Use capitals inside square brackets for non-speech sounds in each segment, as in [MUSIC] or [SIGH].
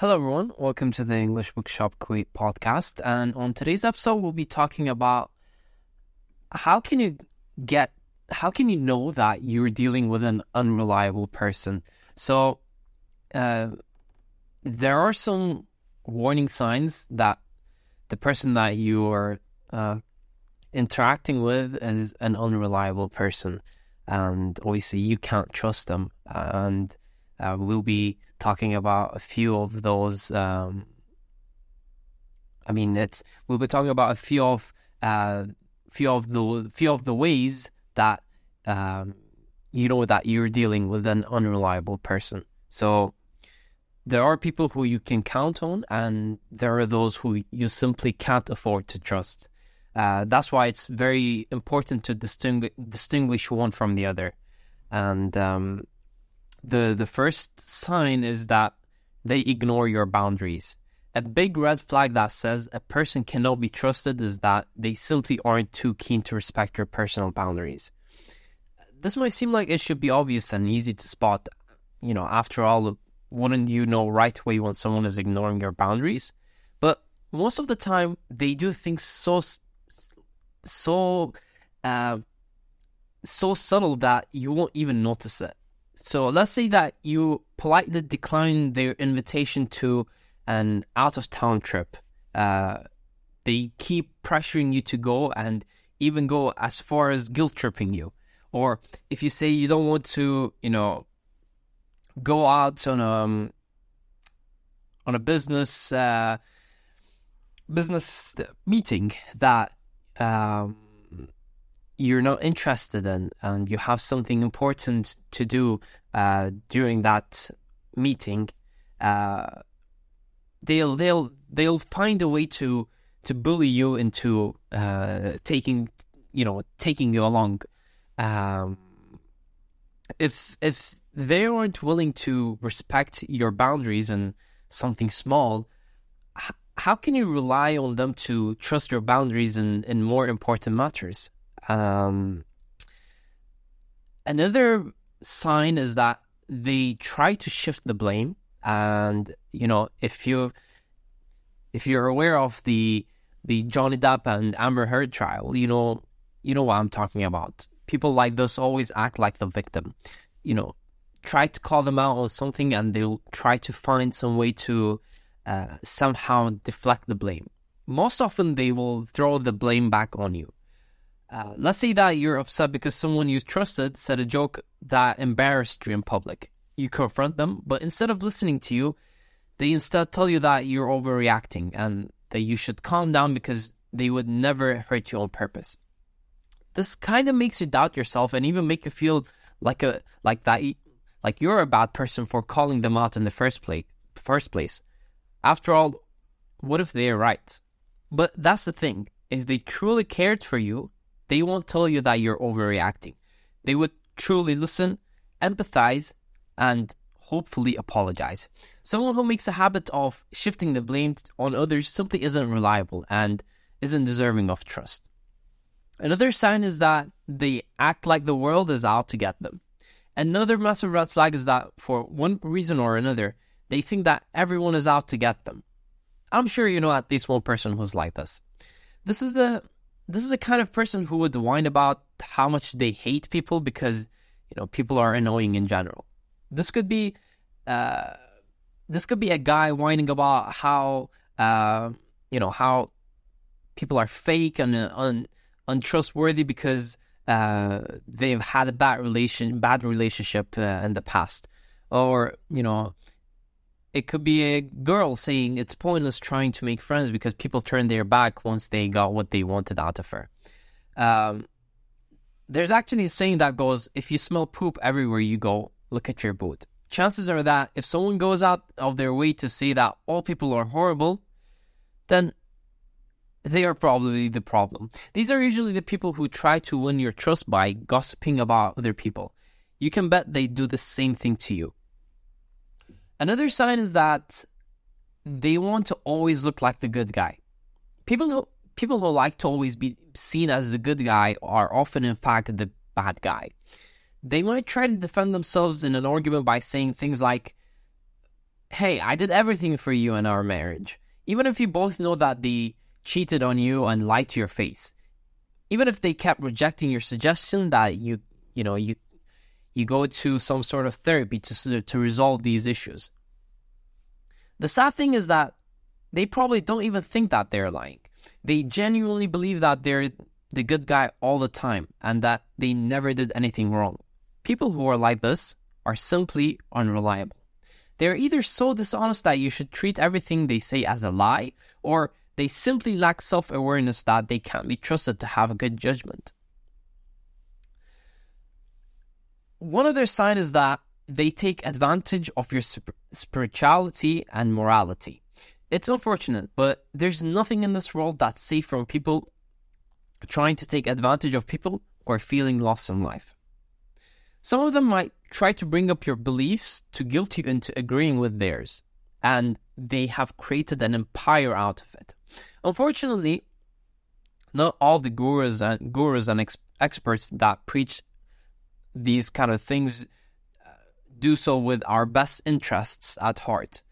Hello, everyone. Welcome to the English Bookshop Kuwait podcast. And on today's episode, we'll be talking about how can you get, how can you know that you're dealing with an unreliable person? So, uh, there are some warning signs that the person that you are uh, interacting with is an unreliable person, and obviously you can't trust them. And uh, we'll be talking about a few of those. Um, I mean, it's we'll be talking about a few of uh, few of the few of the ways that um, you know that you're dealing with an unreliable person. So there are people who you can count on, and there are those who you simply can't afford to trust. Uh, that's why it's very important to distinguish distinguish one from the other. And um, the the first sign is that they ignore your boundaries. A big red flag that says a person cannot be trusted is that they simply aren't too keen to respect your personal boundaries. This might seem like it should be obvious and easy to spot. You know, after all, wouldn't you know right away when someone is ignoring your boundaries? But most of the time, they do things so so uh, so subtle that you won't even notice it. So let's say that you politely decline their invitation to an out of town trip. Uh, they keep pressuring you to go and even go as far as guilt tripping you. Or if you say you don't want to, you know, go out on a um, on a business uh, business meeting that um, you're not interested in and you have something important to do uh, during that meeting, uh, they'll they'll they'll find a way to to bully you into uh, taking you know taking you along. Um, if if they aren't willing to respect your boundaries and something small, how can you rely on them to trust your boundaries in, in more important matters? Um, another sign is that they try to shift the blame, and you know if you if you're aware of the the Johnny Depp and Amber Heard trial, you know you know what I'm talking about. People like this always act like the victim. You know, try to call them out on something and they'll try to find some way to uh, somehow deflect the blame. Most often, they will throw the blame back on you. Uh, let's say that you're upset because someone you trusted said a joke that embarrassed you in public. You confront them, but instead of listening to you, they instead tell you that you're overreacting and that you should calm down because they would never hurt you on purpose. This kind of makes you doubt yourself and even make you feel like a like that like you're a bad person for calling them out in the first place. First place. After all, what if they're right? But that's the thing. If they truly cared for you, they won't tell you that you're overreacting. They would truly listen, empathize, and hopefully apologize. Someone who makes a habit of shifting the blame on others simply isn't reliable and isn't deserving of trust. Another sign is that they act like the world is out to get them. Another massive red flag is that for one reason or another, they think that everyone is out to get them. I'm sure you know at least one person who's like this. This is the this is the kind of person who would whine about how much they hate people because you know people are annoying in general. This could be uh, this could be a guy whining about how uh, you know how people are fake and uh, un- untrustworthy because uh, they've had a bad relation, bad relationship uh, in the past, or you know, it could be a girl saying it's pointless trying to make friends because people turn their back once they got what they wanted out of her. Um, there's actually a saying that goes, "If you smell poop everywhere you go, look at your boot." Chances are that if someone goes out of their way to say that all people are horrible, then they are probably the problem. These are usually the people who try to win your trust by gossiping about other people. You can bet they do the same thing to you. Another sign is that they want to always look like the good guy. People who people who like to always be seen as the good guy are often in fact the bad guy. They might try to defend themselves in an argument by saying things like hey, I did everything for you in our marriage. Even if you both know that they cheated on you and lied to your face. Even if they kept rejecting your suggestion that you, you know, you you go to some sort of therapy to to resolve these issues. The sad thing is that they probably don't even think that they're lying. They genuinely believe that they're the good guy all the time and that they never did anything wrong. People who are like this are simply unreliable. They're either so dishonest that you should treat everything they say as a lie, or they simply lack self awareness that they can't be trusted to have a good judgment. One other sign is that they take advantage of your spirituality and morality. It's unfortunate, but there's nothing in this world that's safe from people trying to take advantage of people who are feeling lost in life. Some of them might try to bring up your beliefs to guilt you into agreeing with theirs, and they have created an empire out of it. Unfortunately, not all the gurus and gurus and ex- experts that preach these kind of things uh, do so with our best interests at heart.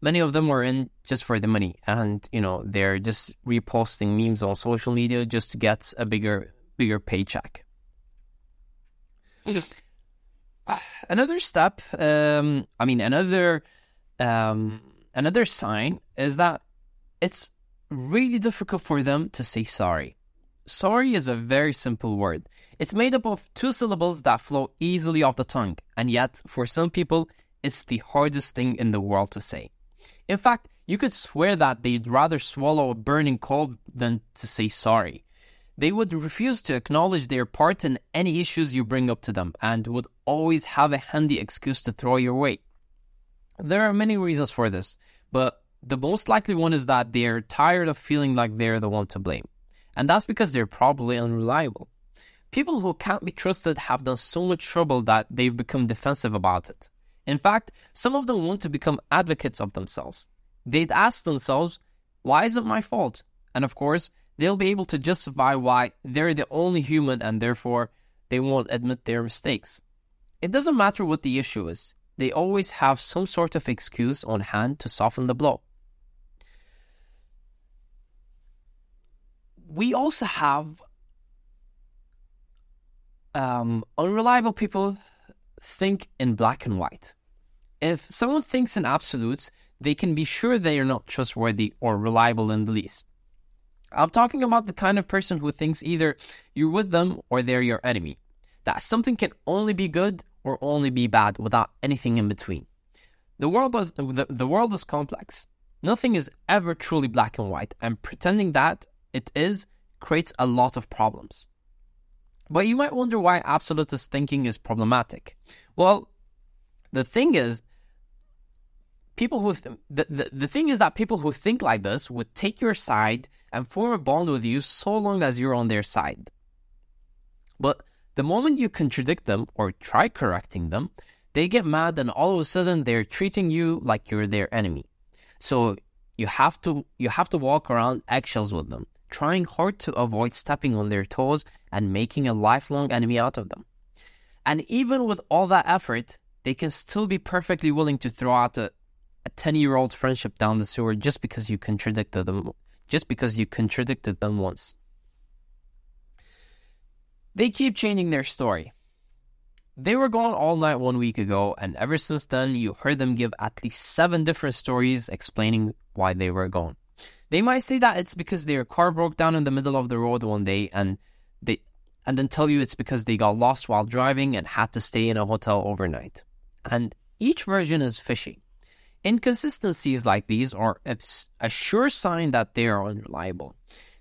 Many of them are in just for the money and you know they're just reposting memes on social media just to get a bigger bigger paycheck. [SIGHS] Another step um, i mean another um, another sign is that it's really difficult for them to say sorry sorry is a very simple word it's made up of two syllables that flow easily off the tongue and yet for some people it's the hardest thing in the world to say in fact, you could swear that they'd rather swallow a burning coal than to say sorry. They would refuse to acknowledge their part in any issues you bring up to them and would always have a handy excuse to throw your way. There are many reasons for this, but the most likely one is that they're tired of feeling like they're the one to blame. And that's because they're probably unreliable. People who can't be trusted have done so much trouble that they've become defensive about it. In fact, some of them want to become advocates of themselves. They'd ask themselves, why is it my fault? And of course, they'll be able to justify why they're the only human and therefore they won't admit their mistakes. It doesn't matter what the issue is, they always have some sort of excuse on hand to soften the blow. We also have um, unreliable people think in black and white. If someone thinks in absolutes, they can be sure they are not trustworthy or reliable in the least. I'm talking about the kind of person who thinks either you're with them or they're your enemy. That something can only be good or only be bad without anything in between. The world is the, the world is complex. Nothing is ever truly black and white, and pretending that it is creates a lot of problems. But you might wonder why absolutist thinking is problematic. Well, the thing is, people who th- the, the the thing is that people who think like this would take your side and form a bond with you so long as you're on their side. But the moment you contradict them or try correcting them, they get mad and all of a sudden they're treating you like you're their enemy. So you have to you have to walk around eggshells with them trying hard to avoid stepping on their toes and making a lifelong enemy out of them. And even with all that effort, they can still be perfectly willing to throw out a, a 10 year old friendship down the sewer just because you contradicted them just because you contradicted them once. They keep changing their story. They were gone all night one week ago, and ever since then, you heard them give at least seven different stories explaining why they were gone. They might say that it's because their car broke down in the middle of the road one day and they and then tell you it's because they got lost while driving and had to stay in a hotel overnight. And each version is fishy. Inconsistencies like these are a sure sign that they are unreliable.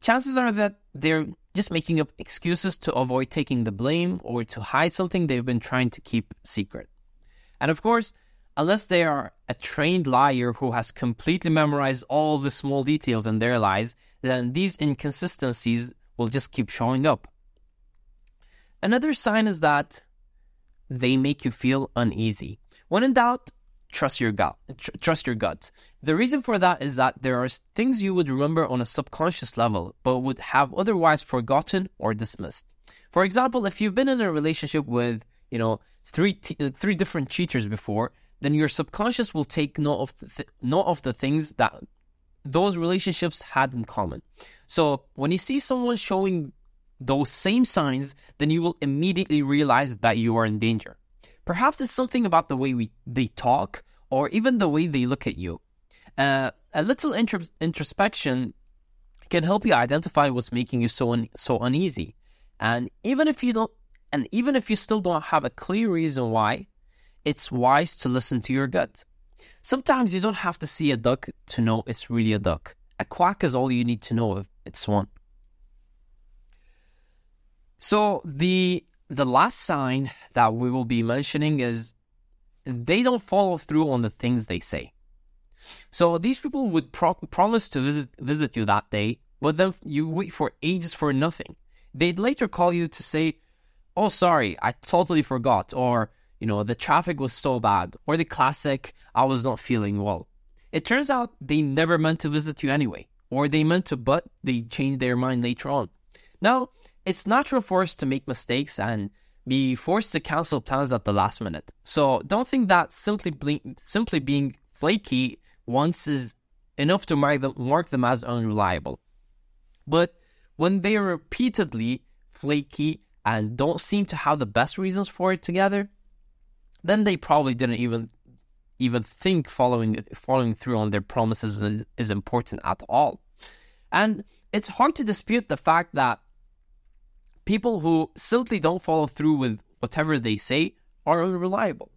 Chances are that they're just making up excuses to avoid taking the blame or to hide something they've been trying to keep secret. And of course, unless they are a trained liar who has completely memorized all the small details in their lies, then these inconsistencies will just keep showing up. Another sign is that they make you feel uneasy. When in doubt, trust your gut. Tr- trust your gut. The reason for that is that there are things you would remember on a subconscious level, but would have otherwise forgotten or dismissed. For example, if you've been in a relationship with, you know, three t- three different cheaters before, then your subconscious will take note of th- note of the things that those relationships had in common. So when you see someone showing those same signs, then you will immediately realize that you are in danger. Perhaps it's something about the way we, they talk or even the way they look at you. Uh, a little intro- introspection can help you identify what's making you so un- so uneasy. And even if you don't and even if you still don't have a clear reason why, it's wise to listen to your gut. Sometimes you don't have to see a duck to know it's really a duck. A quack is all you need to know if it's one. So the the last sign that we will be mentioning is they don't follow through on the things they say. So these people would pro- promise to visit visit you that day, but then you wait for ages for nothing. They'd later call you to say, "Oh, sorry, I totally forgot," or you know, the traffic was so bad, or the classic, "I was not feeling well." It turns out they never meant to visit you anyway, or they meant to, but they changed their mind later on. Now, it's natural for us to make mistakes and be forced to cancel plans at the last minute. So don't think that simply ble- simply being flaky once is enough to mark them, mark them as unreliable. But when they are repeatedly flaky and don't seem to have the best reasons for it together, then they probably didn't even even think following following through on their promises is, important at all. And it's hard to dispute the fact that people who simply don't follow through with whatever they say are unreliable.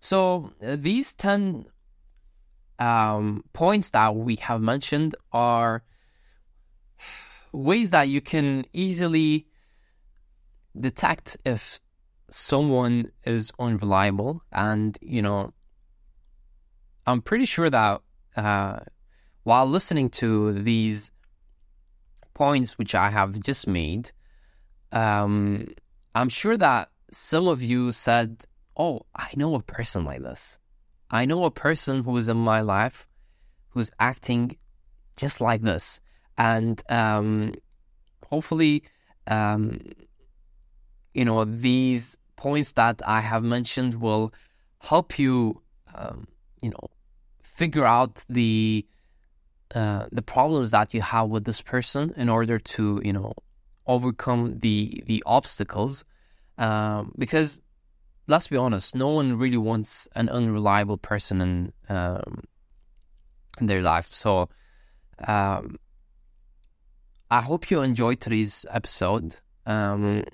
So uh, these 10 um, points that we have mentioned are ways that you can easily detect if someone is unreliable and you know i'm pretty sure that uh, while listening to these points which i have just made um, i'm sure that some of you said oh i know a person like this. I know a person who is in my life who's acting just like this. And um, hopefully um, you know these points that I have mentioned will help you, um, you know, figure out the uh, the problems that you have with this person in order to, you know, overcome the the obstacles. Um, because let's be honest, no one really wants an unreliable person in um, in their life. So, um, I hope you enjoyed today's episode. Um,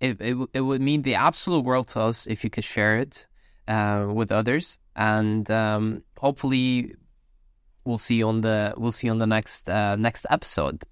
it, it, it would mean the absolute world to us if you could share it uh, with others, and um, hopefully we'll see you on the we'll see on the next uh, next episode.